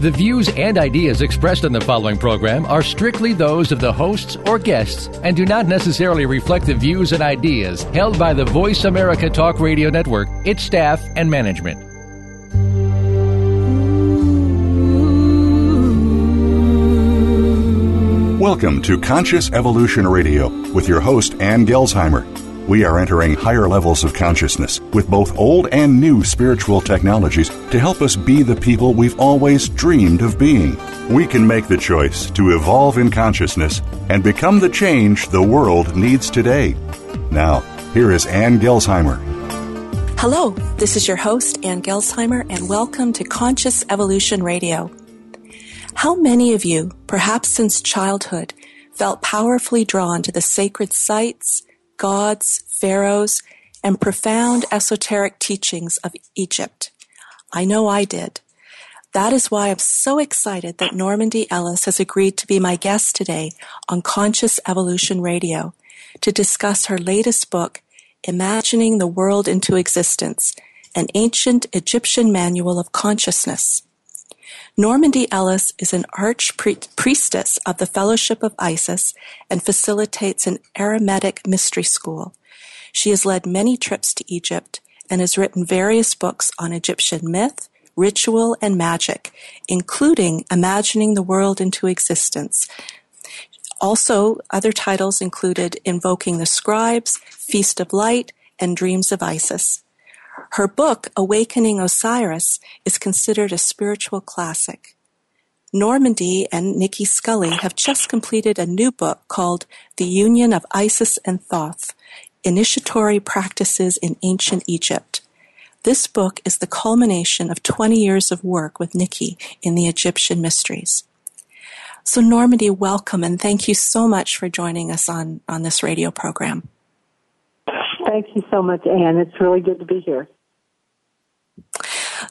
The views and ideas expressed on the following program are strictly those of the hosts or guests and do not necessarily reflect the views and ideas held by the Voice America Talk Radio Network, its staff, and management. Welcome to Conscious Evolution Radio with your host, Ann Gelsheimer. We are entering higher levels of consciousness with both old and new spiritual technologies to help us be the people we've always dreamed of being. We can make the choice to evolve in consciousness and become the change the world needs today. Now, here is Ann Gelsheimer. Hello, this is your host, Ann Gelsheimer, and welcome to Conscious Evolution Radio. How many of you, perhaps since childhood, felt powerfully drawn to the sacred sites, gods, pharaohs, and profound esoteric teachings of Egypt. I know I did. That is why I'm so excited that Normandi Ellis has agreed to be my guest today on Conscious Evolution Radio to discuss her latest book, Imagining the World into Existence, an ancient Egyptian manual of consciousness. Normandi Ellis is an arch-priestess of the Fellowship of Isis and facilitates an Hermetic mystery school. She has led many trips to Egypt and has written various books on Egyptian myth, ritual, and magic, including Imagining the World into Existence. Also, other titles included Invoking the Scribes, Feast of Light, and Dreams of Isis. Her book, Awakening Osiris, is considered a spiritual classic. Normandi and Nicki Scully have just completed a new book called The Union of Isis and Thoth, Initiatory Practices in Ancient Egypt. This book is the culmination of 20 years of work with Nicki in the Egyptian mysteries. So Normandi, welcome and thank you so much for joining us on, on this radio program. Thank you so much, Anne. It's really good to be here.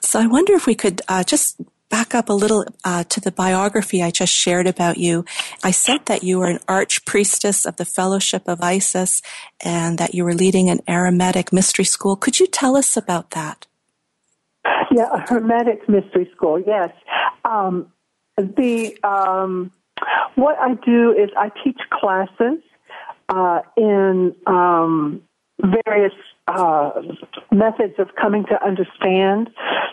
So I wonder if we could uh, just back up a little uh, to the biography I just shared about you. I said that you were an archpriestess of the Fellowship of Isis and that you were leading an Hermetic mystery school. Could you tell us about that? Yeah, a Hermetic mystery school, yes. Um, the um, What I do is I teach classes uh, in um, various uh, methods of coming to understand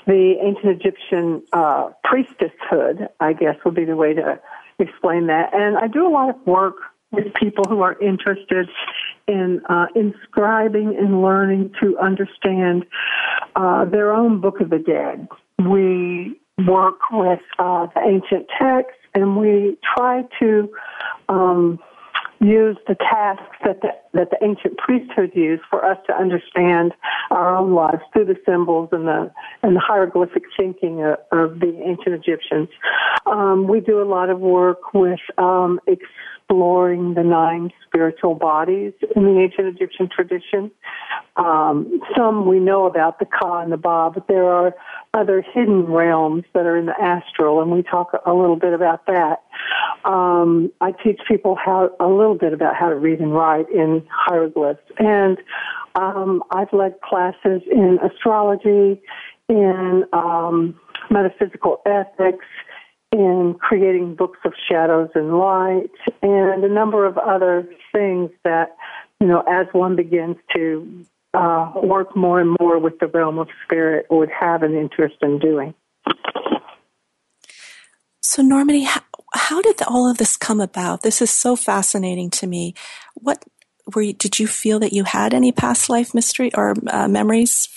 the ancient Egyptian uh, priestesshood, I guess would be the way to explain that. And I do a lot of work with people who are interested in uh, inscribing and learning to understand uh, their own Book of the Dead. We work with uh, the ancient texts and we try to um, use the tasks that the, that the ancient priesthood used for us to understand our own lives through the symbols and the and the hieroglyphic thinking of, of the ancient Egyptians. Um, we do a lot of work with um, exploring the nine spiritual bodies in the ancient Egyptian tradition. Um, some we know about the Ka and the Ba, but there are other hidden realms that are in the astral, and we talk a little bit about that. Um, I teach people how a little bit about how to read and write in hieroglyphs, and um, I've led classes in astrology, in um, metaphysical ethics, in creating books of shadows and light, and a number of other things that you know as one begins to uh, work more and more with the realm of spirit would have an interest in doing. So, Normandi, how, how did all of this come about? This is so fascinating to me. What were you, did you feel that you had any past life mystery or uh, memories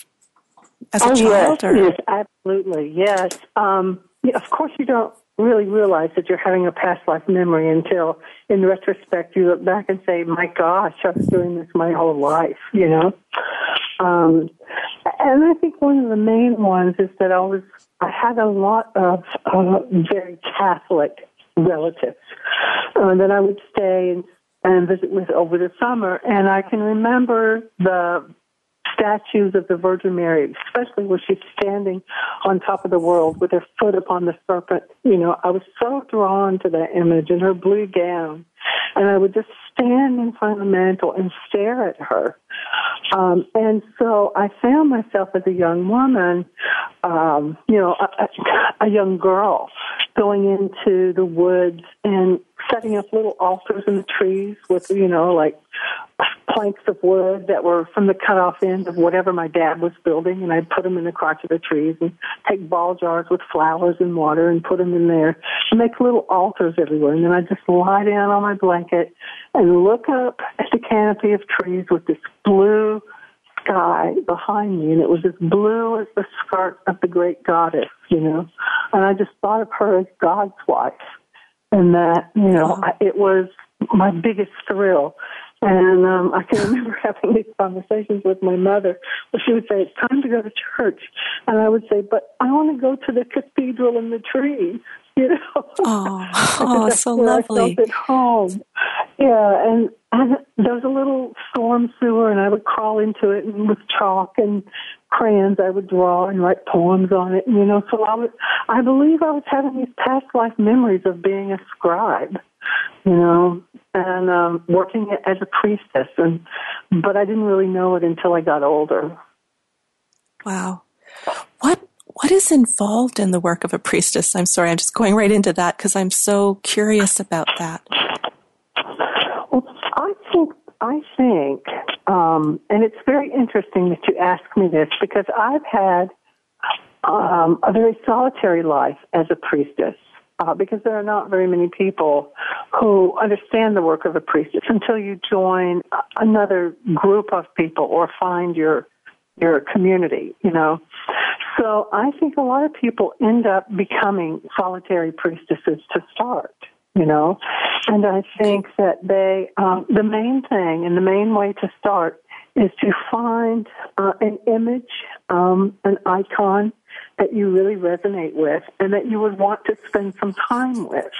as a oh, child? Yes, or? yes, absolutely, yes. Um, yeah, of course, you don't really realize that you're having a past life memory until, in retrospect, you look back and say, "My gosh, I was doing this my whole life," you know. Um, and I think one of the main ones is that I was I had a lot of uh, very Catholic relatives uh, that I would stay and, and visit with over the summer, and I can remember the statues of the Virgin Mary, especially where she's standing on top of the world with her foot upon the serpent. You know, I was so drawn to that image in her blue gown. And I would just stand in front of the mantle and stare at her. Um, and so I found myself as a young woman, um, you know, a, a young girl going into the woods and setting up little altars in the trees with, you know, like planks of wood that were from the cut off end of whatever my dad was building, and I'd put them in the crotch of the trees and take ball jars with flowers and water and put them in there and make little altars everywhere. And then I'd just lie down on my blanket and look up at the canopy of trees with this blue sky behind me, and it was as blue as the skirt of the great goddess, you know. And I just thought of her as God's wife, and that, you know, it was my biggest thrill. And um, I can remember having these conversations with my mother where she would say, It's time to go to church. And I would say, But I want to go to the cathedral and the trees, you know. Oh, oh so lovely. I felt at home. Yeah, and, and there was a little storm sewer, and I would crawl into it and with chalk and crayons I would draw and write poems on it. And, You know, so I was, I believe I was having these past life memories of being a scribe you know, and um, working as a priestess. And but I didn't really know it until I got older. Wow, what what is involved in the work of a priestess? I'm sorry, I'm just going right into that because I'm so curious about that. Well, I think I think, um, and it's very interesting that you ask me this because I've had um, a very solitary life as a priestess uh, because there are not very many people who understand the work of a priestess until you join another group of people or find your your community, you know. So I think a lot of people end up becoming solitary priestesses to start, you know. And I think that they, um, the main thing and the main way to start is to find uh, an image, um, an icon that you really resonate with and that you would want to spend some time with.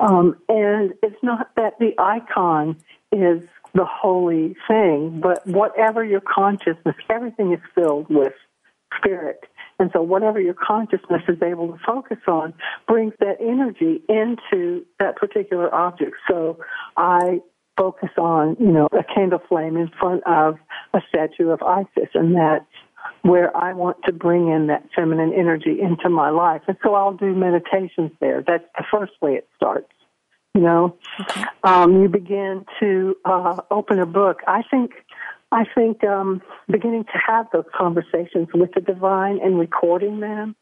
Um, and it's not that the icon is the holy thing, but whatever your consciousness, everything is filled with spirit. And so whatever your consciousness is able to focus on brings that energy into that particular object. So I focus on, you know, a candle flame in front of a statue of Isis and that's where I want to bring in that feminine energy into my life. And so I'll do meditations there. That's the first way it starts. You know, okay. um, you begin to uh, open a book. I think, I think um, beginning to have those conversations with the divine and recording them,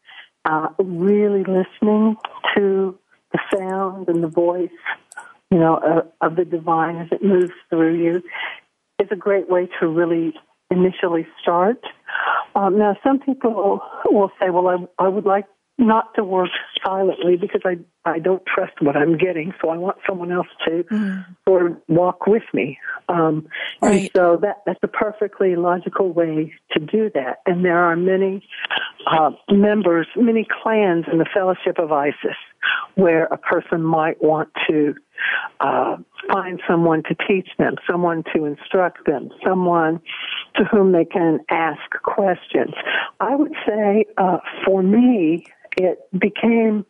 uh, really listening to the sound and the voice, you know, uh, of the divine as it moves through you, is a great way to really initially start. Um, now, some people will say, well, I, I would like not to work silently because I, I don't trust what I'm getting, so I want someone else to mm. sort of walk with me. Um, right. And so that, that's a perfectly logical way to do that. And there are many uh, members, many clans in the Fellowship of Isis where a person might want to uh, find someone to teach them, someone to instruct them, someone to whom they can ask questions. I would say uh, for me, it became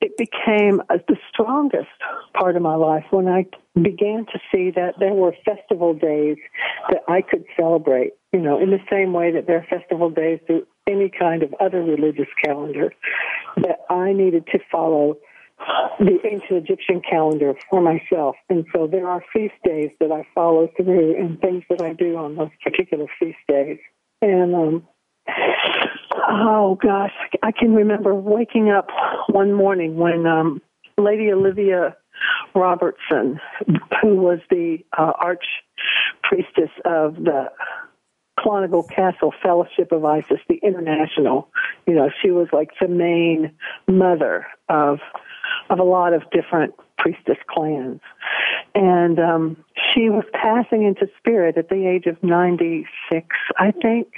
it became uh, the strongest part of my life when I began to see that there were festival days that I could celebrate, you know, in the same way that there are festival days through any kind of other religious calendar, that I needed to follow the ancient Egyptian calendar for myself. And so there are feast days that I follow through and things that I do on those particular feast days. And, um, oh gosh, I can remember waking up one morning when, um, Lady Olivia Robertson, who was the uh, arch priestess of the Clonegal Castle Fellowship of Isis, the international. You know, she was like the main mother of of a lot of different priestess clans. And um, she was passing into spirit at the age of 96, I think.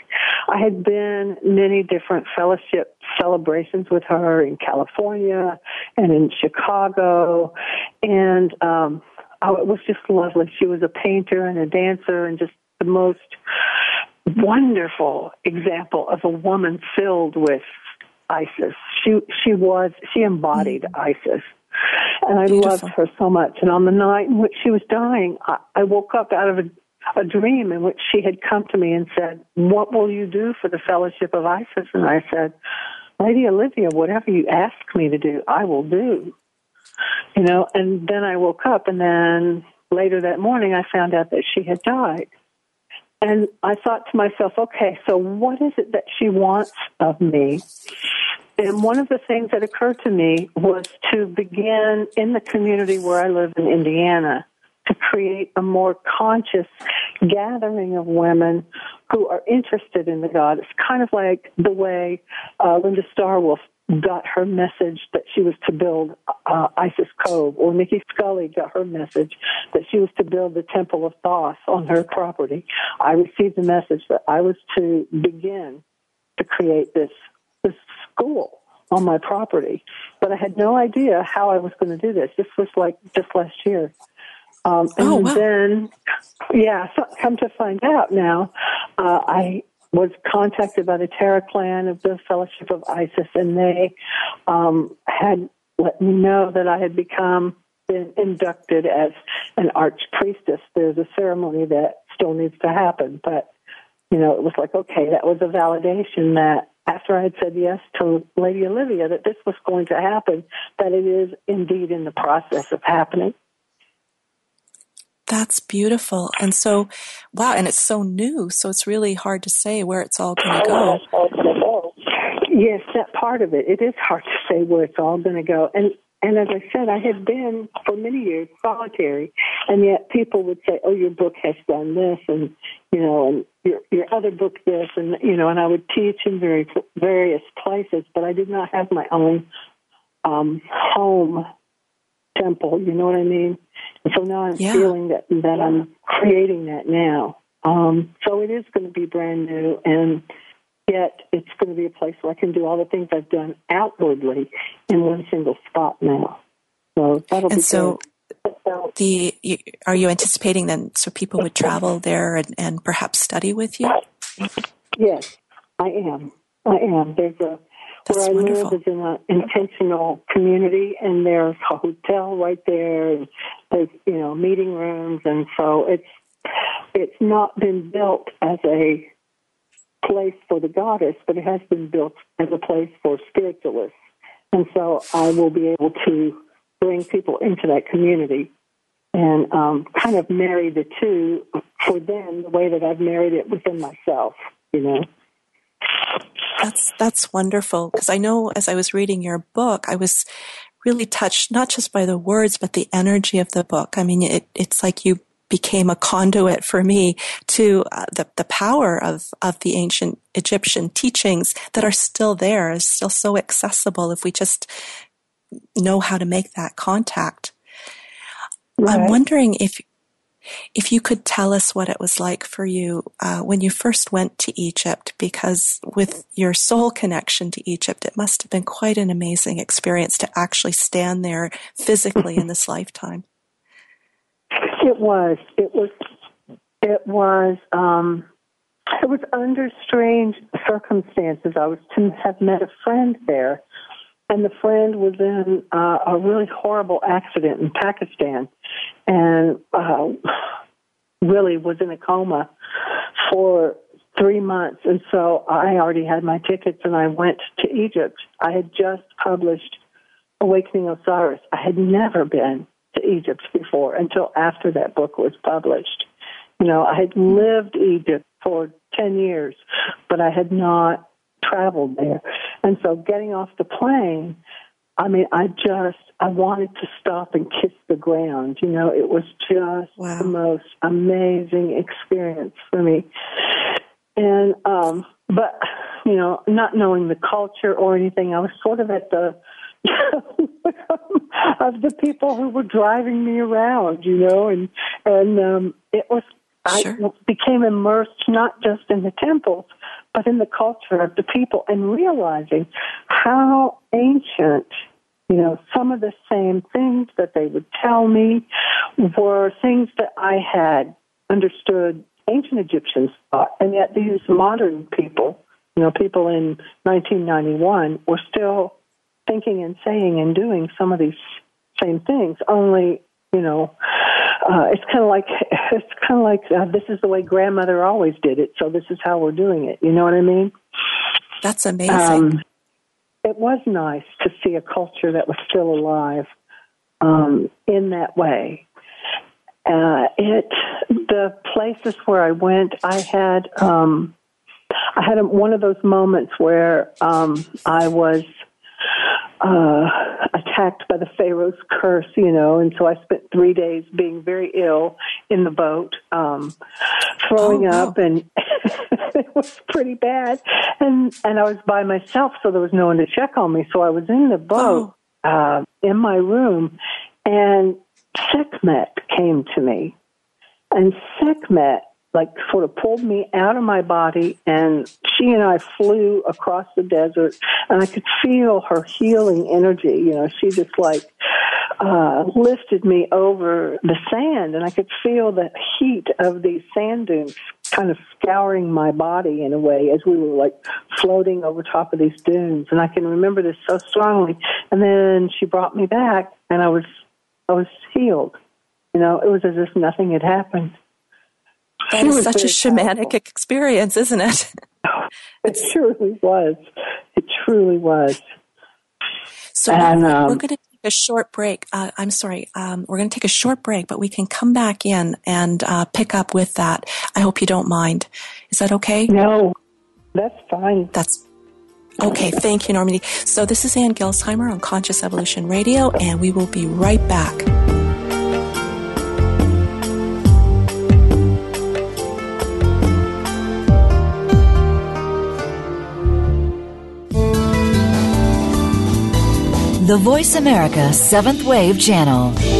I had been many different fellowship celebrations with her in California and in Chicago. And um, oh, it was just lovely. She was a painter and a dancer and just the most wonderful example of a woman filled with Isis. She she was she embodied mm-hmm. Isis. And I Beautiful. loved her so much. And on the night in which she was dying, I, I woke up out of a a dream in which she had come to me and said, What will you do for the fellowship of Isis? And I said, Lady Olivia, whatever you ask me to do, I will do. You know, and then I woke up and then later that morning I found out that she had died. And I thought to myself, okay, so what is it that she wants of me? And one of the things that occurred to me was to begin in the community where I live in Indiana to create a more conscious gathering of women who are interested in the God. It's kind of like the way uh, Linda Star Wolf got her message that she was to build uh, Isis Cove, or Nicki Scully got her message that she was to build the Temple of Thoth on her property. I received the message that I was to begin to create this this school on my property, but I had no idea how I was going to do this. This was like just last year. Um, and oh, wow. then, yeah, so come to find out now, uh, I was contacted by the Terra Clan of the Fellowship of Isis, and they um, had let me know that I had become been inducted as an archpriestess. There's a ceremony that still needs to happen, but you know, it was like, okay, that was a validation that after I had said yes to Lady Olivia that this was going to happen, that it is indeed in the process of happening. That's beautiful. And so, wow, and it's so new, so it's really hard to say where it's all going to go. Yes, that part of it. It is hard to say where it's all going to go. And and as I said, I had been for many years solitary, and yet people would say, "Oh, your book has done this," and you know, and your your other book this, and you know, and I would teach in very various places, but I did not have my own um, home temple. You know what I mean? And so now I'm yeah. feeling that that I'm creating that now. Um, so it is going to be brand new, and yet it's going to be a place where I can do all the things I've done outwardly in one single spot now. So that'll and be so. The are you anticipating then so people would travel there and, and perhaps study with you? Yes, I am. I am. There's a that's where I wonderful. live is in an intentional community, and there's a hotel right there, and there's you know meeting rooms, and so it's it's not been built as a place for the goddess, but it has been built as a place for spiritualists, and so I will be able to bring people into that community and um, kind of marry the two for them the way that I've married it within myself, you know. That's that's wonderful because I know as I was reading your book, I was really touched not just by the words but the energy of the book. I mean, it, it's like you became a conduit for me to uh, the the power of of the ancient Egyptian teachings that are still there, is still so accessible if we just know how to make that contact. Right. I'm wondering if if you could tell us what it was like for you uh, when you first went to Egypt, because with your soul connection to Egypt, it must have been quite an amazing experience to actually stand there physically in this lifetime. It was. It was. It was. Um, it was under strange circumstances. I was to have met a friend there and the friend was in uh, a really horrible accident in Pakistan, and uh, really was in a coma for three months. And so I already had my tickets, and I went to Egypt. I had just published Awakening Osiris. I had never been to Egypt before until after that book was published. You know, I had lived Egypt for 10 years, but I had not traveled there. And so getting off the plane, I mean, I just, I wanted to stop and kiss the ground. You know, it was just wow. the most amazing experience for me. And, um, but, you know, not knowing the culture or anything, I was sort of at the, of the people who were driving me around, you know, and, and, um, it was, sure. I became immersed not just in the temples, but in the culture of the people and realizing how ancient, you know, some of the same things that they would tell me were things that I had understood ancient Egyptians thought, and yet these modern people, you know, people in 1991, were still thinking and saying and doing some of these same things. Only, you know, uh, it's kind of like it's kind of like uh, this is the way grandmother always did it, so this is how we're doing it. You know what I mean? That's amazing. Um, it was nice to see a culture that was still alive um, in that way. Uh, it the places where I went, I had um, I had a, one of those moments where um, I was uh, attacked by the Pharaoh's curse, you know, and so I spent three days being very ill in the boat, um, throwing oh, up, and it was pretty bad. And and I was by myself, so there was no one to check on me. So I was in the boat, oh. uh, in my room, and Sekhmet came to me, and Sekhmet like sort of pulled me out of my body and she and I flew across the desert and I could feel her healing energy. You know, she just like uh lifted me over the sand and I could feel the heat of these sand dunes kind of scouring my body in a way as we were like floating over top of these dunes and I can remember this so strongly and then she brought me back and I was I was healed. You know, it was as if nothing had happened. That is such a shamanic powerful. experience, isn't it? it truly was. It truly was. So and, um, we're going to take a short break. Uh, I'm sorry. Um, we're going to take a short break, but we can come back in and uh, pick up with that. I hope you don't mind. Is that okay? No, that's fine. That's okay. Thank you, Normandi. So this is Ann Gelsheimer on Conscious Evolution Radio, and we will be right back. The Voice America Seventh Wave Channel.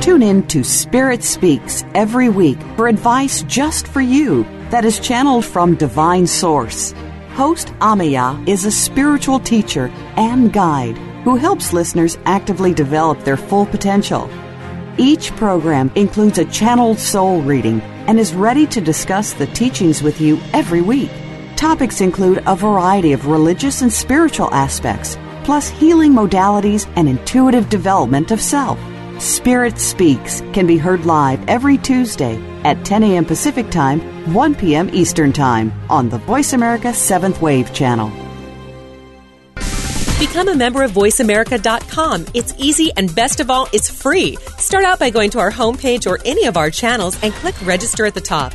Tune in to Spirit Speaks every week for advice just for you that is channeled from divine source. Host Amaya is a spiritual teacher and guide who helps listeners actively develop their full potential. Each program includes a channeled soul reading and is ready to discuss the teachings with you every week. Topics include a variety of religious and spiritual aspects, plus healing modalities and intuitive development of self. Spirit Speaks can be heard live every Tuesday at 10 a.m. Pacific Time, 1 p.m. Eastern Time on the Voice America 7th Wave channel. Become a member of VoiceAmerica.com. It's easy and best of all, it's free. Start out by going to our homepage or any of our channels and click register at the top.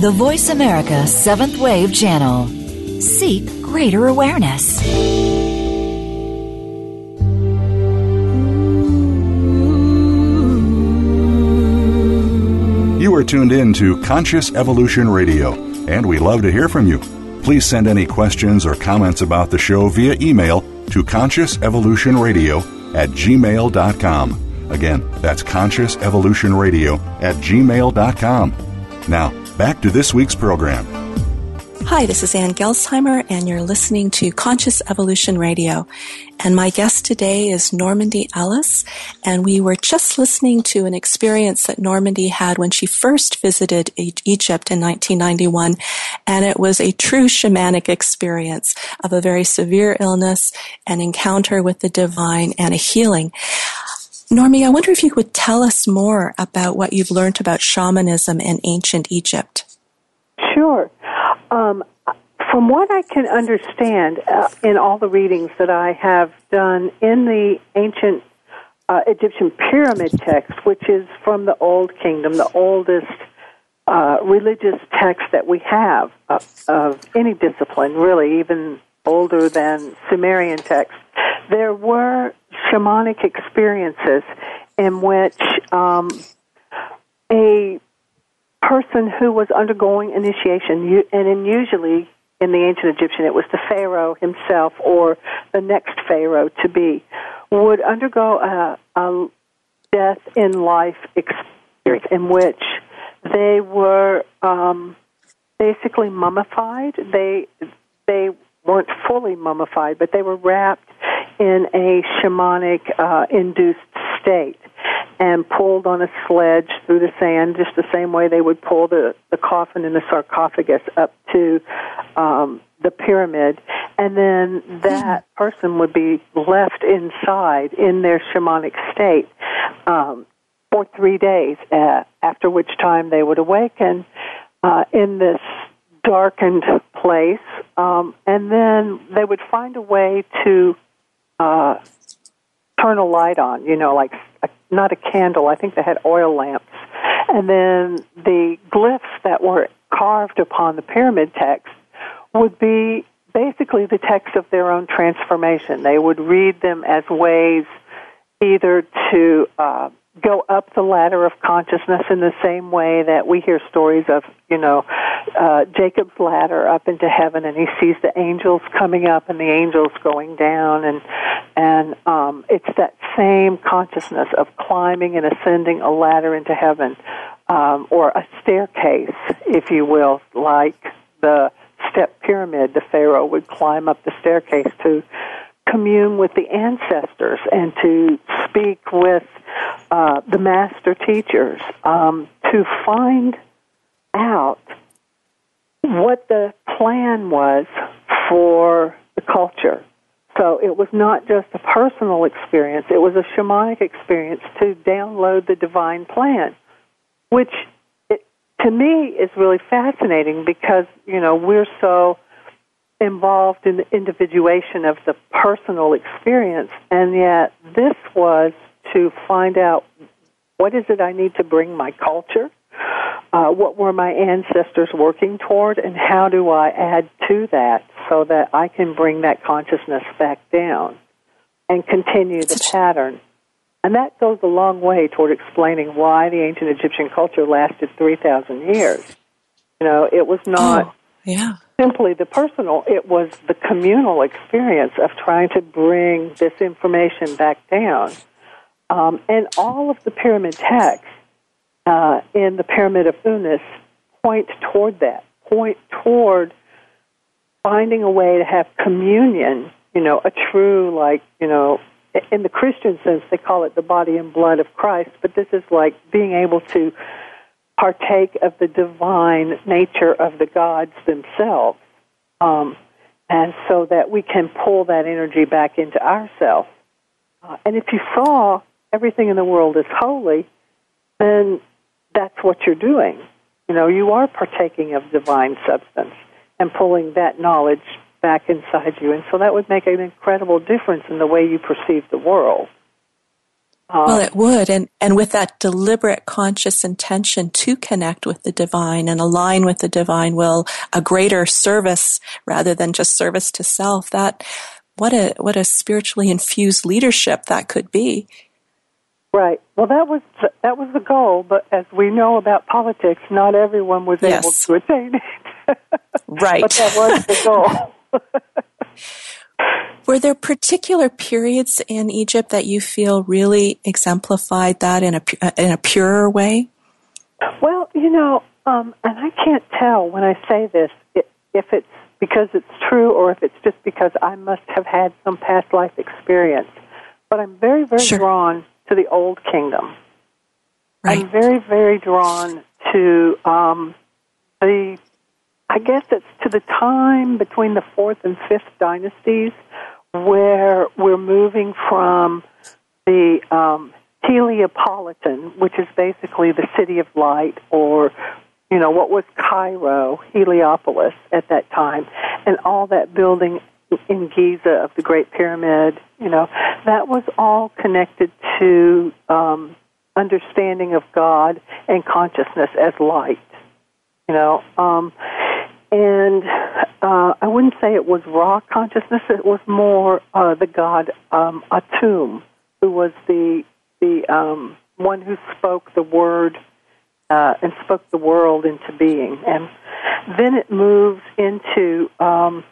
the Voice America Seventh Wave Channel. Seek greater awareness. You are tuned in to Conscious Evolution Radio, and we love to hear from you. Please send any questions or comments about the show via email to consciousevolutionradio at gmail.com. Again, that's consciousevolutionradio at gmail.com. Now, Back to this week's program. Hi, this is Ann Gelsheimer, and you're listening to Conscious Evolution Radio. And my guest today is Normandi Ellis, and we were just listening to an experience that Normandi had when she first visited Egypt in 1991, and it was a true shamanic experience of a very severe illness, an encounter with the divine, and a healing. Normie, I wonder if you could tell us more about what you've learned about shamanism in ancient Egypt. Sure. Um, from what I can understand uh, in all the readings that I have done in the ancient uh, Egyptian pyramid text, which is from the Old Kingdom, the oldest uh, religious text that we have uh, of any discipline, really, even older than Sumerian texts, there were shamanic experiences in which um, a person who was undergoing initiation, and in usually in the ancient Egyptian, it was the pharaoh himself or the next pharaoh to be, would undergo a, a death in life experience in which they were um, basically mummified. They they weren't fully mummified, but they were wrapped in a shamanic uh, induced state and pulled on a sledge through the sand, just the same way they would pull the, the coffin in the sarcophagus up to um, the pyramid. And then that person would be left inside in their shamanic state um, for three days, uh, after which time they would awaken uh, in this darkened place. Um, and then they would find a way to uh, turn a light on, you know, like a, not a candle. I think they had oil lamps. And then the glyphs that were carved upon the pyramid text would be basically the text of their own transformation. They would read them as ways either to uh, go up the ladder of consciousness in the same way that we hear stories of, you know, uh, Jacob's ladder up into heaven, and he sees the angels coming up and the angels going down, and and um, it's that same consciousness of climbing and ascending a ladder into heaven, um, or a staircase, if you will, like the step pyramid. The pharaoh would climb up the staircase to commune with the ancestors and to speak with uh, the master teachers um, to find out what the plan was for the culture. So it was not just a personal experience, it was a shamanic experience to download the divine plan, which it, to me is really fascinating because, you know, we're so involved in the individuation of the personal experience, and yet this was to find out what is it I need to bring my culture, uh, what were my ancestors working toward, and how do I add to that so that I can bring that consciousness back down and continue the pattern. And that goes a long way toward explaining why the ancient Egyptian culture lasted 3,000 years. You know, it was not oh, yeah. Simply the personal, it was the communal experience of trying to bring this information back down. Um, and all of the pyramid texts uh, in the Pyramid of Unas point toward that, point toward finding a way to have communion, you know, a true, like, you know, in the Christian sense, they call it the body and blood of Christ, but this is like being able to partake of the divine nature of the gods themselves. Um, and so that we can pull that energy back into ourselves. Uh, and if you saw everything in the world is holy, then that's what you're doing. You know, you are partaking of divine substance and pulling that knowledge back inside you. And so that would make an incredible difference in the way you perceive the world. Um, well, it would. And, and with that deliberate conscious intention to connect with the divine and align with the divine will, a greater service rather than just service to self, that, what a, what a spiritually infused leadership that could be. Right. Well, that was the, that was the goal, but as we know about politics, not everyone was yes. able to attain it. right. But that was the goal. Were there particular periods in Egypt that you feel really exemplified that in a in a purer way? Well, you know, um, and I can't tell when I say this if it's because it's true or if it's just because I must have had some past life experience. But I'm very, very sure. drawn to the old kingdom. Right. I'm very, very drawn to um, the, I guess it's to the time between the fourth and fifth dynasties where we're moving from the um, Heliopolitan, which is basically the city of light, or you know what was Cairo, Heliopolis at that time, and all that building in Giza of the Great Pyramid. You know that was all connected to um, understanding of God and consciousness as light. You know, um, and uh, I wouldn't say it was raw consciousness. It was more uh, the god um, Atum, who was the the um, one who spoke the word uh, and spoke the world into being. And then it moves into um,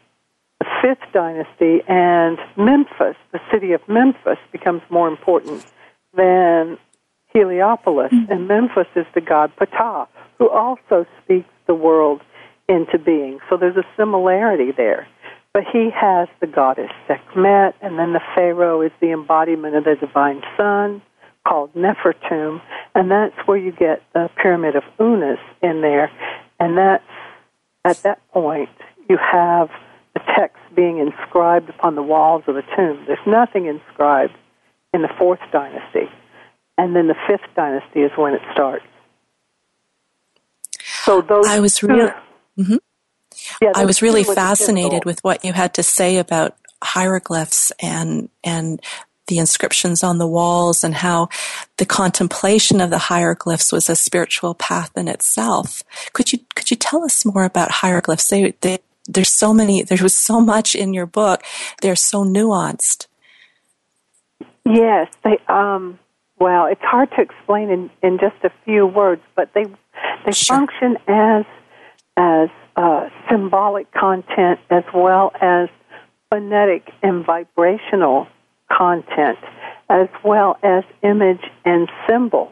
the fifth dynasty, and Memphis, the city of Memphis, becomes more important than Heliopolis. Mm-hmm. And Memphis is the god Ptah, who also speaks the world into being. So there's a similarity there. But he has the goddess Sekhmet, and then the Pharaoh is the embodiment of the divine son called Nefertum, and that's where you get the Pyramid of Unas in there. And that's at that point you have the text being inscribed upon the walls of the tomb. There's nothing inscribed in the fourth dynasty, and then the fifth dynasty is when it starts. So those I was really. Mm-hmm. Yeah, I was really fascinated with what you had to say about hieroglyphs and and the inscriptions on the walls and how the contemplation of the hieroglyphs was a spiritual path in itself. Could you could you tell us more about hieroglyphs? They, they, there's so many. There was so much in your book. They're so nuanced. Yes, they. Um, well, it's hard to explain in, in just a few words, but they they sure. function as as uh, symbolic content as well as phonetic and vibrational content as well as image and symbol.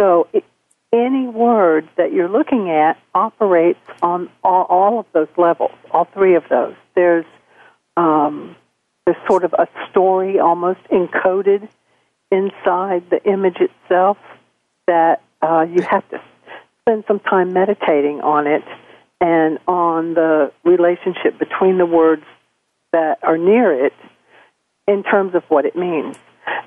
So it, any word that you're looking at operates on all, all, of those levels, all three of those. There's um, there's sort of a story almost encoded inside the image itself that uh, you have to spend some time meditating on it and on the relationship between the words that are near it in terms of what it means.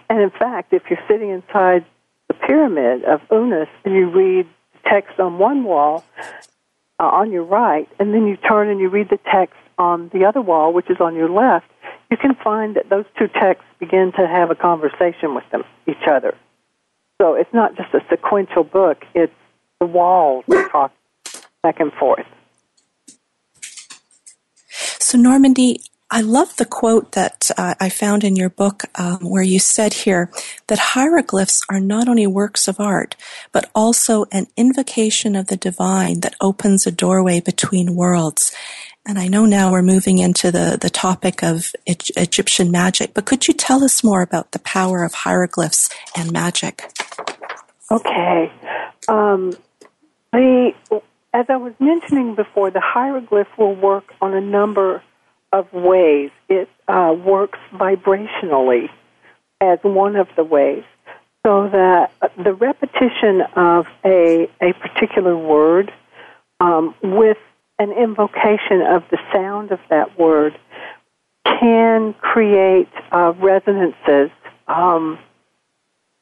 And in fact, if you're sitting inside the pyramid of Unas and you read text on one wall uh, on your right, and then you turn and you read the text on the other wall, which is on your left, you can find that those two texts begin to have a conversation with them each other. So it's not just a sequential book; it's the walls that talk back and forth. So, Normandi, I love the quote that uh, I found in your book um, where you said here that hieroglyphs are not only works of art, but also an invocation of the divine that opens a doorway between worlds. And I know now we're moving into the, the topic of e- Egyptian magic, but could you tell us more about the power of hieroglyphs and magic? Okay. Um, the, as I was mentioning before, the hieroglyph will work on a number of ways. It uh, works vibrationally as one of the ways, so that the repetition of a, a particular word um, with an invocation of the sound of that word can create uh, resonances um,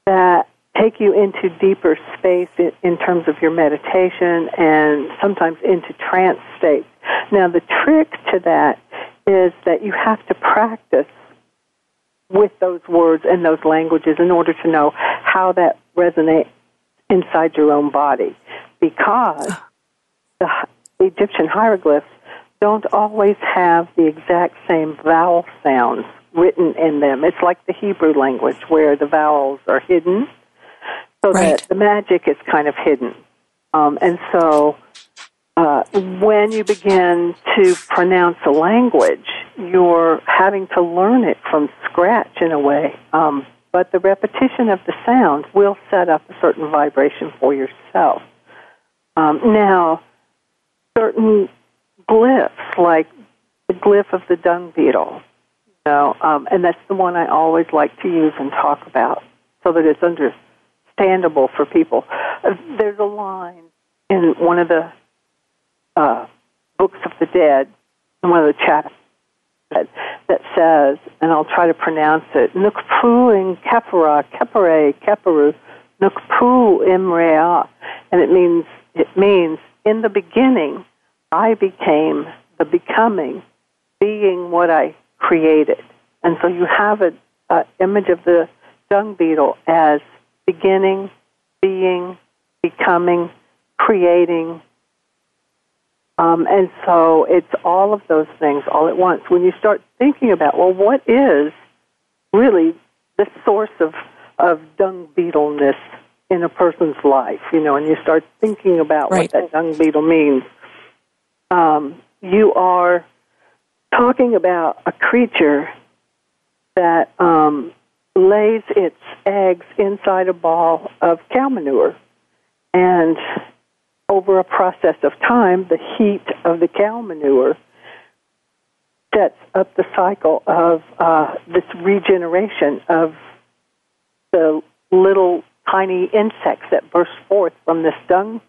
that take you into deeper space in, in, terms of your meditation and sometimes into trance states. Now, the trick to that is that you have to practice with those words and those languages in order to know how that resonates inside your own body. Because the Egyptian hieroglyphs don't always have the exact same vowel sounds written in them. It's like the Hebrew language where the vowels are hidden, so right. that the magic is kind of hidden. Um, and so uh, when you begin to pronounce a language, you're having to learn it from scratch in a way. Um, but the repetition of the sound will set up a certain vibration for yourself. Um, now, certain glyphs, like the glyph of the dung beetle. You know, um, and that's the one I always like to use and talk about so that it's understandable for people. Uh, there's a line in one of the uh, books of the dead, in one of the chapters that, says, and I'll try to pronounce it, Nukpu in Kepera, Kepere, Keperu, Nukpu Imrea. And it means, it means, in the beginning, I became the becoming, being what I created. And so you have an image of the dung beetle as beginning, being, becoming, creating. Um, and so it's all of those things all at once. When you start thinking about, well, what is really the source of, of dung beetleness in a person's life, you know, and you start thinking about right. what that dung beetle means, um, you are talking about a creature that um, lays its eggs inside a ball of cow manure. And over a process of time, the heat of the cow manure sets up the cycle of uh, this regeneration of the little tiny insects that burst forth from this dung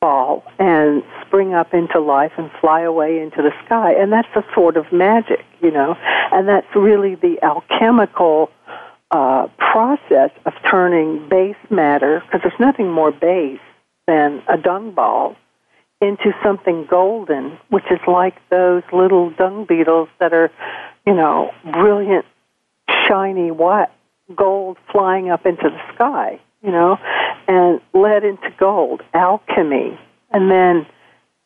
ball and spring up into life and fly away into the sky. And that's a sort of magic, you know. And that's really the alchemical uh, process of turning base matter, because there's nothing more base than a dung ball, into something golden, which is like those little dung beetles that are, you know, brilliant, shiny white gold flying up into the sky, you know, and lead into gold, alchemy. And then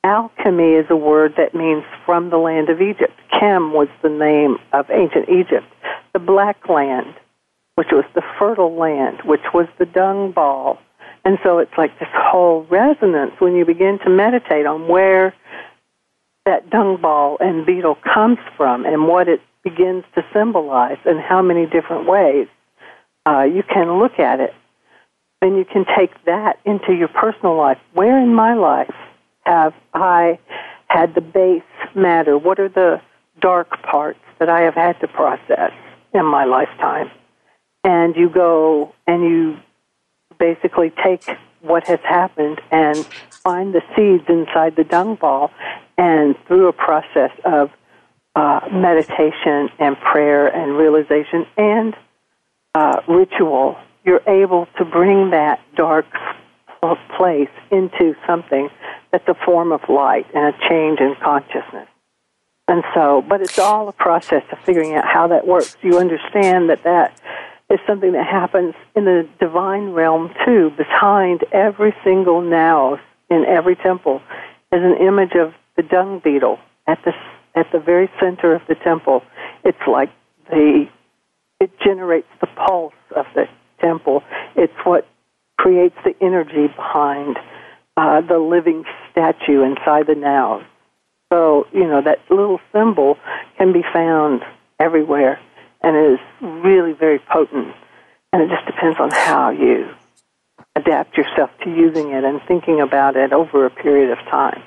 alchemy is a word that means from the land of Egypt. Chem was the name of ancient Egypt. The black land, which was the fertile land, which was the dung ball. And so it's like this whole resonance when you begin to meditate on where that dung ball and beetle comes from and what it begins to symbolize and how many different ways uh, you can look at it. And you can take that into your personal life. Where in my life have I had the base matter? What are the dark parts that I have had to process in my lifetime? And you go and you basically take what has happened and find the seeds inside the dung ball and through a process of uh, meditation and prayer and realization and uh, ritual, you're able to bring that dark place into something that's a form of light and a change in consciousness. And so, but it's all a process of figuring out how that works. You understand that that is something that happens in the divine realm too. Behind every single naos in every temple is an image of the dung beetle at the at the very center of the temple. It's like the it generates the pulse of the temple. It's what creates the energy behind uh, the living statue inside the naos. So, you know, that little symbol can be found everywhere and it is really very potent. And it just depends on how you adapt yourself to using it and thinking about it over a period of time.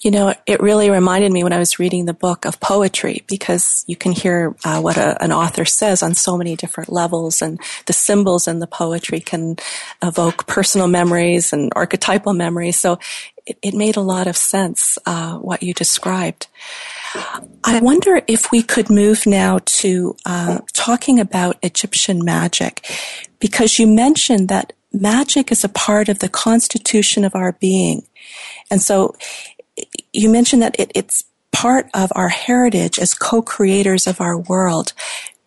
You know, it really reminded me when I was reading the book of poetry because you can hear uh, what a, an author says on so many different levels, and the symbols in the poetry can evoke personal memories and archetypal memories. So it, it made a lot of sense uh, what you described. I wonder if we could move now to uh, talking about Egyptian magic, because you mentioned that magic is a part of the constitution of our being. And so you mentioned that it, it's part of our heritage as co-creators of our world.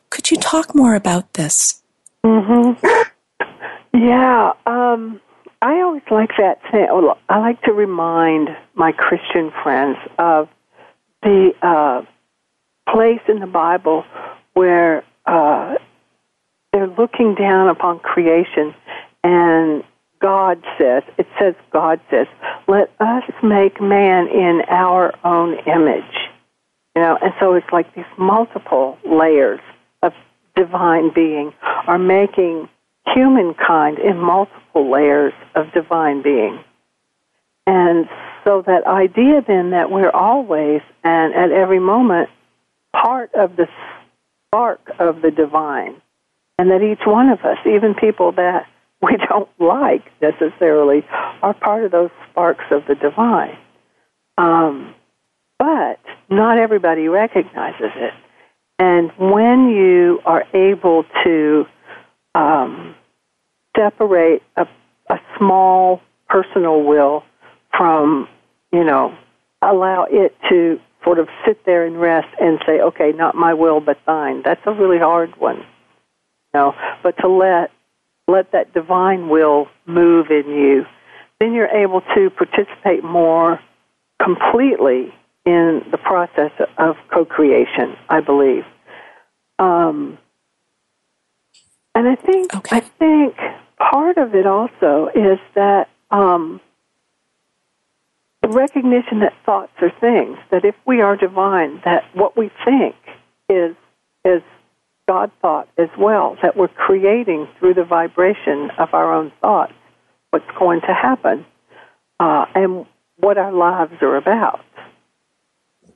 Could you talk more about this? Mm-hmm. Yeah, um, I always like that. I like to remind my Christian friends of the uh, place in the Bible where uh, they're looking down upon creation and God says, it says God says, let us make man in our own image. You know, and so it's like these multiple layers of divine being are making humankind in multiple layers of divine being. And so that idea then that we're always and at every moment part of the spark of the divine, and that each one of us, even people that we don't like necessarily, are part of those sparks of the divine. Um, but not everybody recognizes it. And when you are able to um, separate a, a small personal will from, you know, allow it to sort of sit there and rest and say, okay, not my will but thine. That's a really hard one. You know, but to let let that divine will move in you, then you're able to participate more completely in the process of co-creation. I believe, um, and I think okay. I think part of it also is that um, recognition that thoughts are things, that if we are divine, that what we think is is God thought as well, that we're creating through the vibration of our own thoughts what's going to happen uh, and what our lives are about.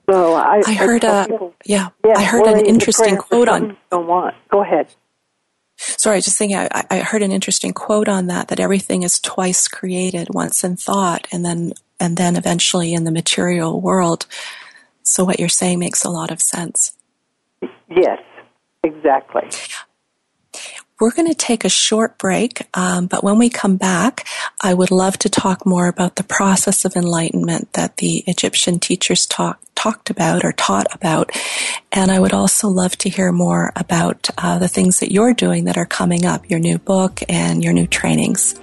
So I, I heard a people, yeah, yeah, I heard an interesting quote on. Don't want. Go ahead. Sorry, just thinking. I, I heard an interesting quote on that. That everything is twice created, once in thought, and then and then eventually in the material world. So what you're saying makes a lot of sense. Yes, exactly. We're going to take a short break, um, but when we come back, I would love to talk more about the process of enlightenment that the Egyptian teachers talk, talked about or taught about. And I would also love to hear more about uh, the things that you're doing that are coming up, your new book and your new trainings.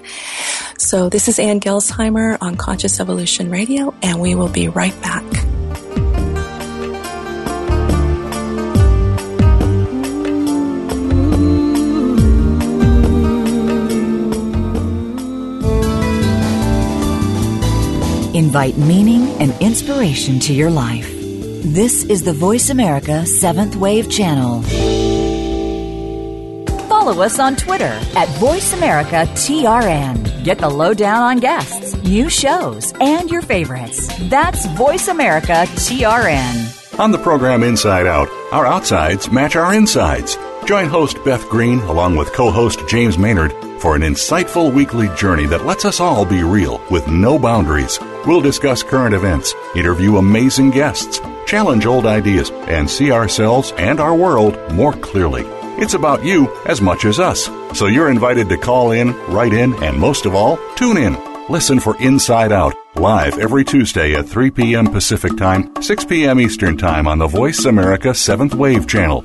So this is Ann Gelsheimer on Conscious Evolution Radio, and we will be right back. Invite meaning and inspiration to your life. This is the Voice America Seventh Wave Channel. Follow us on Twitter at VoiceAmericaTRN. Get the lowdown on guests, new shows, and your favorites. That's VoiceAmericaTRN. On the program Inside Out, our outsides match our insides. Join host Beth Green along with co host James Maynard for an insightful weekly journey that lets us all be real with no boundaries. We'll discuss current events, interview amazing guests, challenge old ideas, and see ourselves and our world more clearly. It's about you as much as us. So you're invited to call in, write in, and most of all, tune in. Listen for Inside Out, live every Tuesday at 3 p.m. Pacific Time, 6 p.m. Eastern Time on the Voice America 7th Wave channel.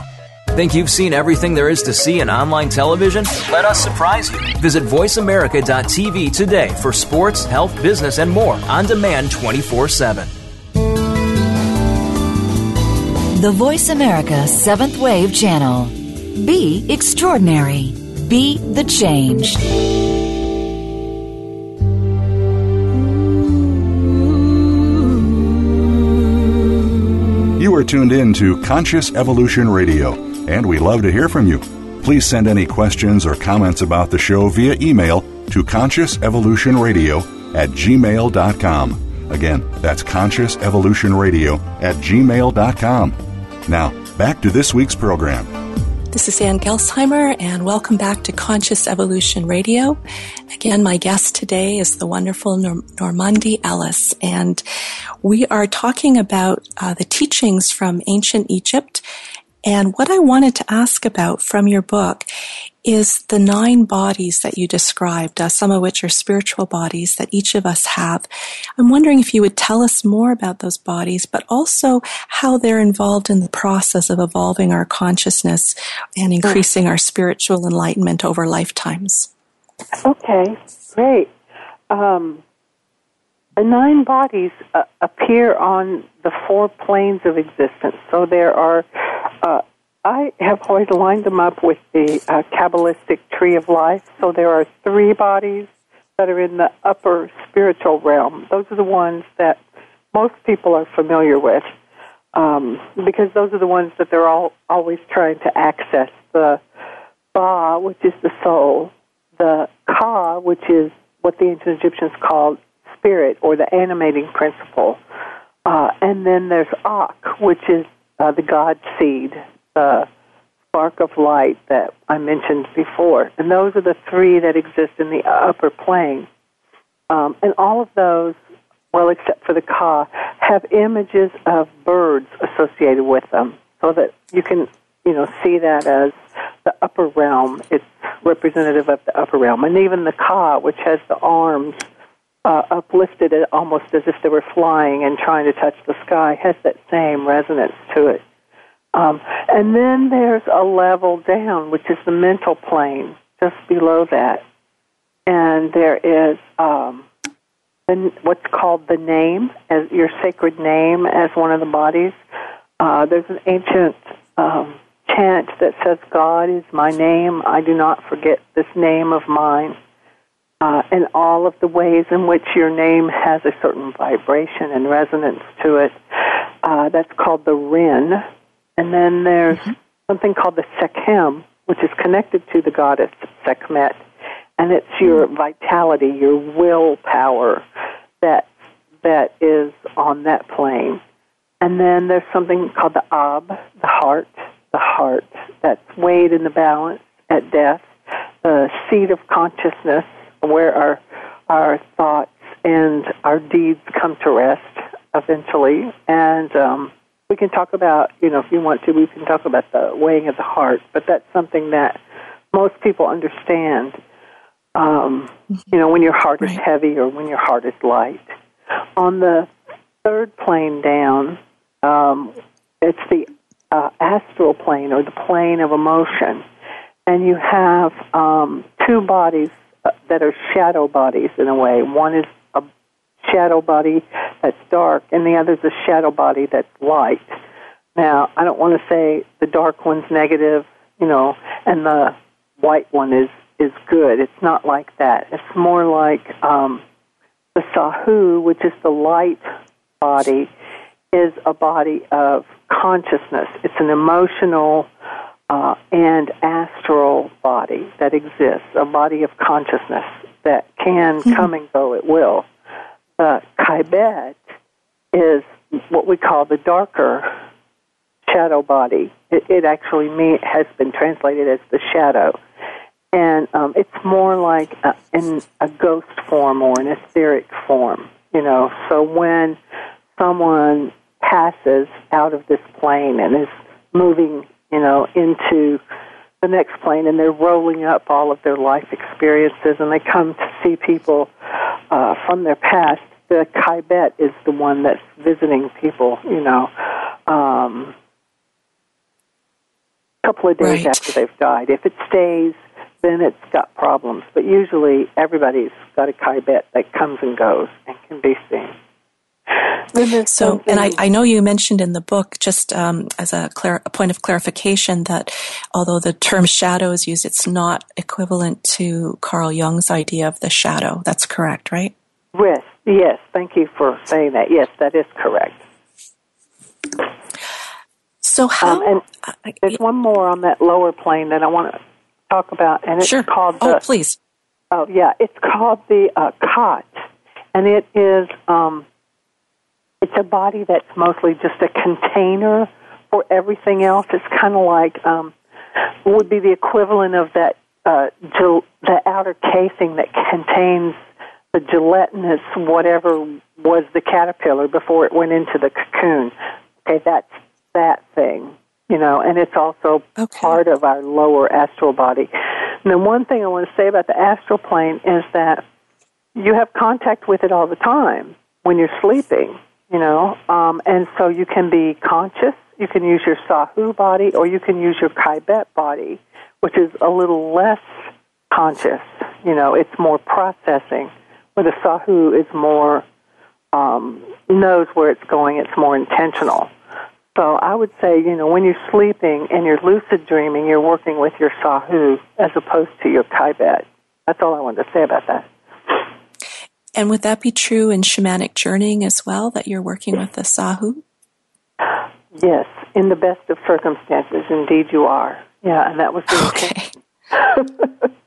Think you've seen everything there is to see in online television? Let us surprise you. Visit VoiceAmerica.tv today for sports, health, business, and more on demand 24 7. The Voice America Seventh Wave Channel. Be extraordinary. Be the change. You are tuned in to Conscious Evolution Radio And we love to hear from you. Please send any questions or comments about the show via email to consciousevolutionradio at gmail.com. Again, that's consciousevolutionradio at gmail.com. Now, back to this week's program. This is Ann Gelsheimer, and welcome back to Conscious Evolution Radio. Again, my guest today is the wonderful Nor- Normandi Ellis, and we are talking about uh, the teachings from ancient Egypt and what I wanted to ask about from your book is the nine bodies that you described, uh, some of which are spiritual bodies that each of us have. I'm wondering if you would tell us more about those bodies, but also how they're involved in the process of evolving our consciousness and increasing our spiritual enlightenment over lifetimes. Okay, great. Um, the nine bodies uh, appear on the four planes of existence. So there are uh, I have always lined them up with the uh, Kabbalistic tree of life. So there are three bodies that are in the upper spiritual realm. Those are the ones that most people are familiar with um, because those are the ones that they're all always trying to access. The Ba, which is the soul, the Ka, which is what the ancient Egyptians called spirit or the animating principle, uh, and then there's Akh, which is uh, the God seed, the spark of light that I mentioned before. And those are the three that exist in the upper plane. Um, and all of those, well, except for the Ka, have images of birds associated with them so that you can, you know, see that as the upper realm. It's representative of the upper realm. And even the Ka, which has the arms uh, uplifted it almost as if they were flying and trying to touch the sky has that same resonance to it. Um, and then there's a level down, which is the mental plane, just below that. And there is um, the, what's called the name, as your sacred name, as one of the bodies. Uh, there's an ancient um, chant that says, God is my name. I do not forget this name of mine uh, and all of the ways in which your name has a certain vibration and resonance to it. Uh, that's called the Ren. And then there's mm-hmm. something called the Sekhem, which is connected to the goddess Sekhmet. And it's your mm-hmm. vitality, your willpower that that is on that plane. And then there's something called the Ab, the heart, the heart that's weighed in the balance at death, the seat of consciousness where our our thoughts and our deeds come to rest eventually. And um, we can talk about, you know, if you want to, we can talk about the weighing of the heart. But that's something that most people understand. Um, you know, when your heart is heavy or when your heart is light. On the third plane down, um, it's the uh, astral plane or the plane of emotion, and you have um, two bodies that are shadow bodies in a way. One is a shadow body that's dark, and the other is a shadow body that's light. Now, I don't want to say the dark one's negative, you know, and the white one is is good. It's not like that. It's more like um, the sahu, which is the light body, is a body of consciousness. It's an emotional uh, and astral body that exists, a body of consciousness that can mm-hmm. come and go at will. Uh, Kaibet is what we call the darker shadow body. It, it actually mean, has been translated as the shadow. And um, it's more like a, in a ghost form or an etheric form, you know. So when someone passes out of this plane and is moving you know, into the next plane and they're rolling up all of their life experiences and they come to see people uh, from their past. The Kaibet is the one that's visiting people, you know, um, a couple of days right. after they've died. If it stays, then it's got problems. But usually everybody's got a Kaibet that comes and goes and can be seen. So, and I, I know you mentioned in the book, just um, as a, clar- a, point of clarification, that although the term shadow is used, it's not equivalent to Carl Jung's idea of the shadow. That's correct, right? Yes, yes. Thank you for saying that. Yes, that is correct. So how? Um, and there's one more on that lower plane that I want to talk about, and it's sure. called. Oh, please. Oh, yeah, it's called the uh, khat, and it is. Um, it's a body that's mostly just a container for everything else. It's kind of like um, would be the equivalent of that uh, gel- the outer casing that contains the gelatinous whatever was the caterpillar before it went into the cocoon. Okay, that's that thing, you know, and it's also Okay. part of our lower astral body. And the one thing I want to say about the astral plane is that you have contact with it all the time when you're sleeping, you know, um, and so you can be conscious. You can use your Sahu body, or you can use your Kaibet body, which is a little less conscious. You know, it's more processing. Where the Sahu is more um, knows where it's going. It's more intentional. So I would say, you know, when you're sleeping and you're lucid dreaming, you're working with your Sahu as opposed to your Kaibet. That's all I wanted to say about that. And would that be true in shamanic journeying as well, that you're working with the Sahu? Yes, in the best of circumstances, indeed you are. Yeah, and that was the Okay.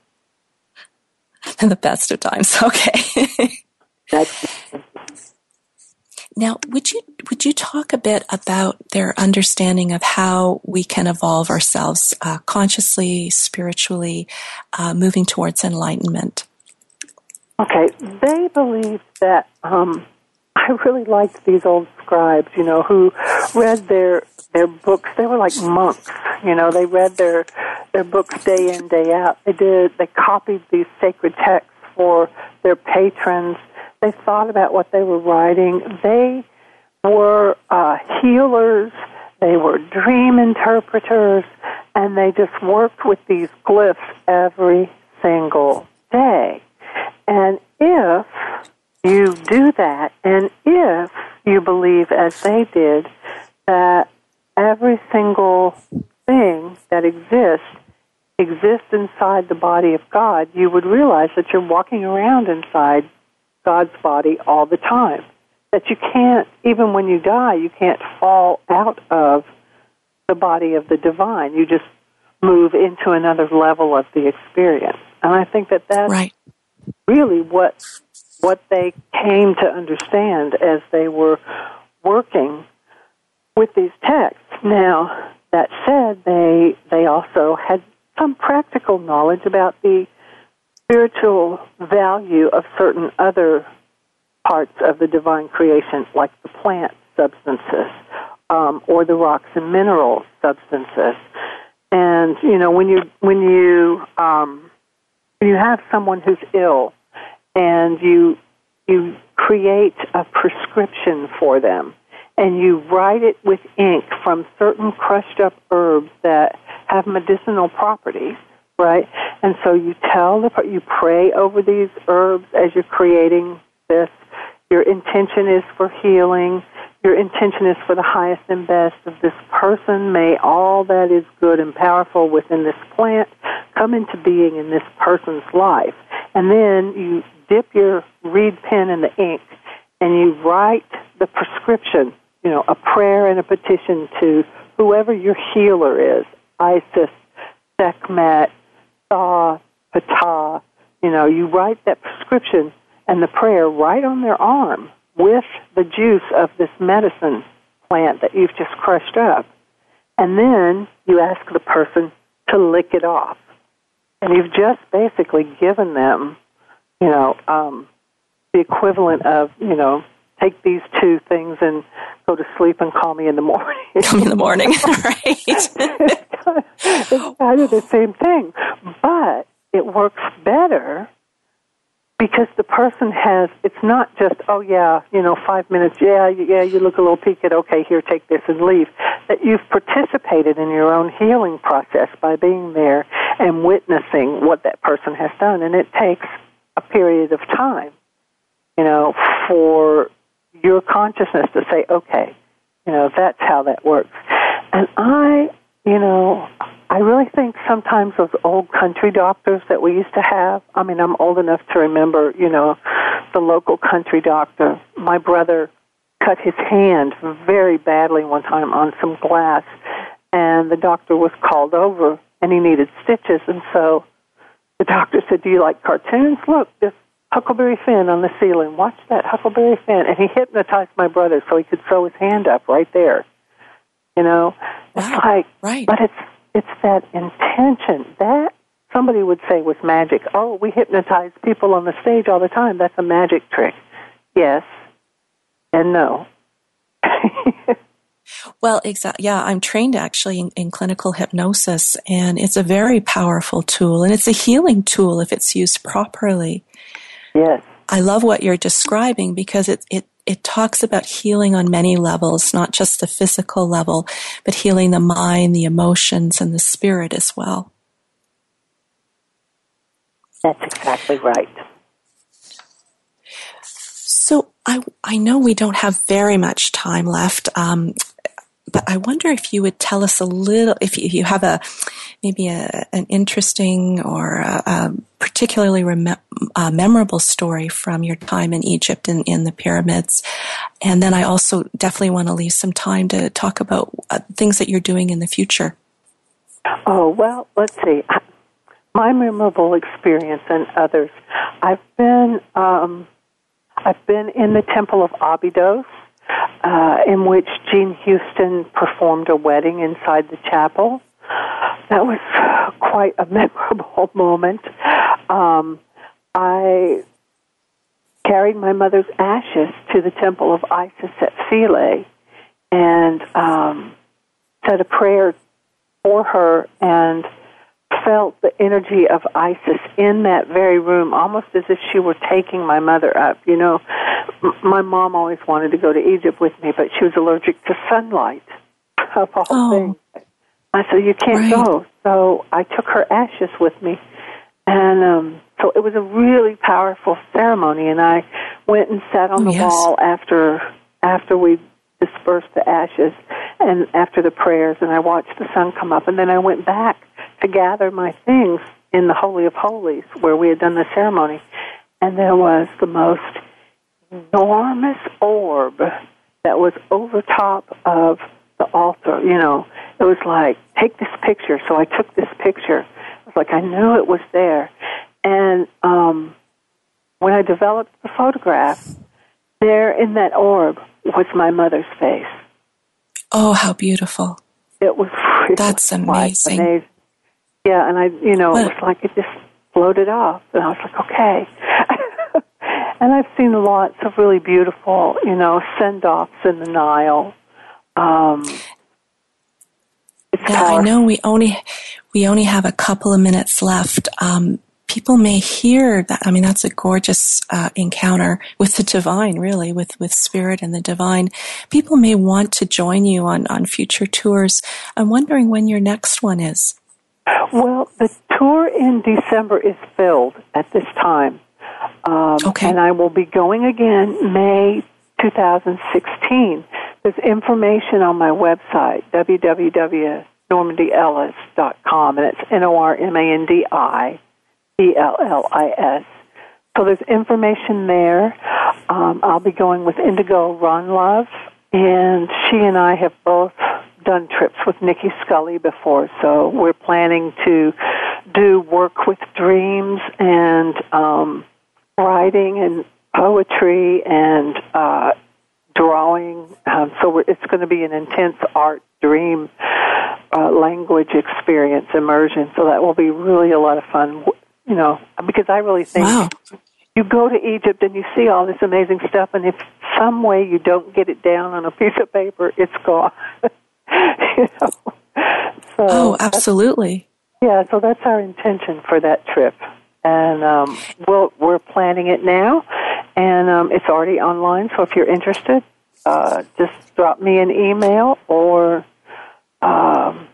In the best of times. Okay. That's, Now, would you would you talk a bit about their understanding of how we can evolve ourselves uh, consciously, spiritually, uh, moving towards enlightenment? Okay, they believed that. Um, I really liked these old scribes, you know, who read their their books. They were like monks, you know. They read their their books day in day out. They did. They copied these sacred texts for their patrons. They thought about what they were writing. They were uh, healers. They were dream interpreters, and they just worked with these glyphs every single day. And if you do that, and if you believe, as they did, that every single thing that exists exists inside the body of God, you would realize that you're walking around inside God's body all the time. That you can't, even when you die, you can't fall out of the body of the divine. You just move into another level of the experience. And I think that that's Right. Really what what they came to understand as they were working with these texts. Now, that said, they they also had some practical knowledge about the spiritual value of certain other parts of the divine creation, like the plant substances um, or the rocks and mineral substances. And you know, when you when you um, you have someone who's ill and you you create a prescription for them and you write it with ink from certain crushed up herbs that have medicinal properties right? And so you tell the you pray over these herbs as you're creating this. Your intention is for healing your intention is for the highest and best of this person. May all that is good and powerful within this plant come into being in this person's life. And then you dip your reed pen in the ink and you write the prescription, you know, a prayer and a petition to whoever your healer is, Isis, Sekhmet, Sa, Ptah, you know, you write that prescription and the prayer right on their arm with the juice of this medicine plant that you've just crushed up. And then you ask the person to lick it off. And you've just basically given them you know, um, the equivalent of, you know, take these two things and go to sleep and call me in the morning. call me in the morning, right? it's, kind of, it's kind of the same thing, but it works better because the person has. It's not just, oh yeah, you know, five minutes. Yeah, yeah, you look a little peaked. Okay, here, take this and leave. That you've participated in your own healing process by being there and witnessing what that person has done, and it takes a period of time, you know, for your consciousness to say, okay, you know, that's how that works. And I, you know, I really think sometimes those old country doctors that we used to have, I mean, I'm old enough to remember, you know, the local country doctor. My brother cut his hand very badly one time on some glass, and the doctor was called over, and he needed stitches, and so the doctor said, "Do you like cartoons? Look, this Huckleberry Finn on the ceiling. Watch that Huckleberry Finn." And he hypnotized my brother so he could sew his hand up right there. You know, wow. it's like, right. but it's it's that intention that somebody would say was magic. Oh, we hypnotize people on the stage all the time. That's a magic trick. Yes, and no. well, exactly. Yeah, I'm trained actually in, in, clinical hypnosis, and it's a very powerful tool, and it's a healing tool if it's used properly. Yes. I love what you're describing because it, it it talks about healing on many levels, not just the physical level, but healing the mind, the emotions, and the spirit as well. That's exactly right. So I, I know we don't have very much time left, um, but I wonder if you would tell us a little, if you, if you have a maybe a, an interesting or a, a particularly rem- uh, memorable story from your time in Egypt and in the pyramids. And then I also definitely want to leave some time to talk about uh, things that you're doing in the future. Oh, well, let's see. My memorable experience and others. I've been, um, I've been in the Temple of Abydos, uh, in which Jean Houston performed a wedding inside the chapel that was quite a memorable moment. Um, I carried my mother's ashes to the temple of Isis at Philae and um, said a prayer for her and felt the energy of Isis in that very room, almost as if she were taking my mother up. You know, m- my mom always wanted to go to Egypt with me, but she was allergic to sunlight of all oh. things. I said, "You can't right. go." So I took her ashes with me, and um, so it was a really powerful ceremony. And I went and sat on oh, the yes. wall after after we dispersed the ashes and after the prayers, and I watched the sun come up. And then I went back to gather my things in the Holy of Holies where we had done the ceremony, and there was the most enormous orb that was over top of the altar. You know, it was like, take this picture. So I took this picture. It was like I knew it was there. And um, when I developed the photograph, there in that orb was my mother's face. Oh, how beautiful! It was. That's amazing. amazing. Yeah, and I, you know, Well- it was like it just floated off, and I was like, okay. and I've seen lots of really beautiful, you know, send-offs in the Nile. Um, Now, I know we only we only have a couple of minutes left. Um, people may hear that. I mean, that's a gorgeous uh, encounter with the divine, really, with with spirit and the divine. People may want to join you on on future tours. I'm wondering when your next one is. Well, the tour in December is filled at this time. Um, Okay. And I will be going again May 2016. There's information on my website, www.normandiellis.com, and it's N-O-R-M-A-N-D-I E-L-L-I-S. So there's information there. Um, I'll be going with Indigo Ronlov, and she and I have both done trips with Nicki Scully before, so we're planning to do work with dreams and um, writing and poetry and uh, drawing. Um, so we're, it's going to be an intense art dream uh, language experience immersion. So that will be really a lot of fun. You know, because I really think Wow. you go to Egypt and you see all this amazing stuff, and if some way you don't get it down on a piece of paper, it's gone. you know. So Oh, absolutely. yeah, so that's our intention for that trip, and um, we'll, we're planning it now, and um, it's already online. So if you're interested, uh, just drop me an email, or um,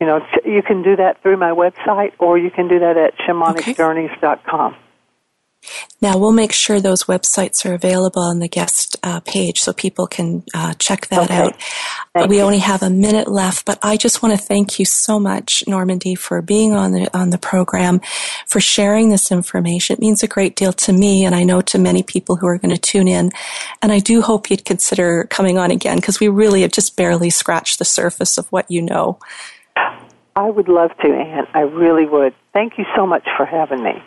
you know, you can do that through my website, or you can do that at shamanicjourneys.com. Now, we'll make sure those websites are available on the guest uh, page so people can uh, check that Okay. out. Thank we you. only have a minute left, but I just want to thank you so much, Normandi, for being on the on the program, for sharing this information. It means a great deal to me, and I know to many people who are going to tune in. And I do hope you'd consider coming on again because we really have just barely scratched the surface of what you know. I would love to, Ann. I really would. Thank you so much for having me.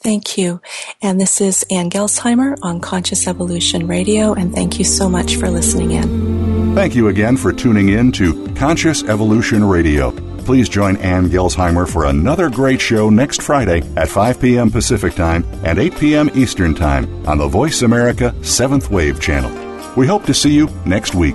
Thank you. And this is Ann Gelsheimer on Conscious Evolution Radio, and thank you so much for listening in. Thank you again for tuning in to Conscious Evolution Radio. Please join Ann Gelsheimer for another great show next Friday at 5 p.m. Pacific Time and 8 p.m. Eastern Time on the Voice America 7th Wave channel. We hope to see you next week.